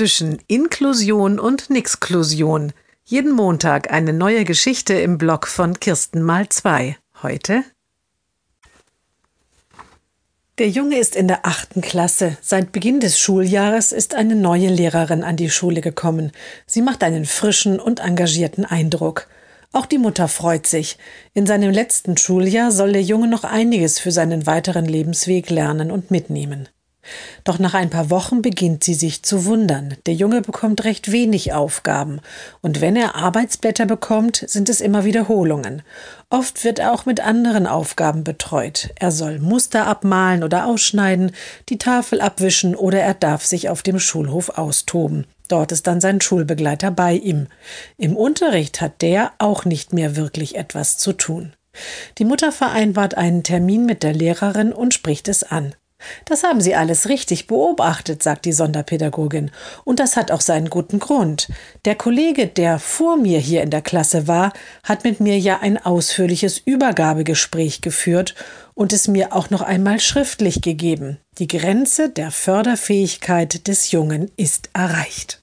zwischen Inklusion und Nixklusion. Jeden Montag eine neue Geschichte im Blog von Kirsten mal zwei. Heute der Junge ist in der achten Klasse. Seit Beginn des Schuljahres ist eine neue Lehrerin an die Schule gekommen. Sie macht einen frischen und engagierten Eindruck. Auch die Mutter freut sich. In seinem letzten Schuljahr soll der Junge noch einiges für seinen weiteren Lebensweg lernen und mitnehmen. Doch nach ein paar Wochen beginnt sie sich zu wundern. Der Junge bekommt recht wenig Aufgaben, und wenn er Arbeitsblätter bekommt, sind es immer Wiederholungen. Oft wird er auch mit anderen Aufgaben betreut. Er soll Muster abmalen oder ausschneiden, die Tafel abwischen oder er darf sich auf dem Schulhof austoben. Dort ist dann sein Schulbegleiter bei ihm. Im Unterricht hat der auch nicht mehr wirklich etwas zu tun. Die Mutter vereinbart einen Termin mit der Lehrerin und spricht es an. Das haben Sie alles richtig beobachtet, sagt die Sonderpädagogin. Und das hat auch seinen guten Grund. Der Kollege, der vor mir hier in der Klasse war, hat mit mir ja ein ausführliches Übergabegespräch geführt und es mir auch noch einmal schriftlich gegeben. Die Grenze der Förderfähigkeit des Jungen ist erreicht.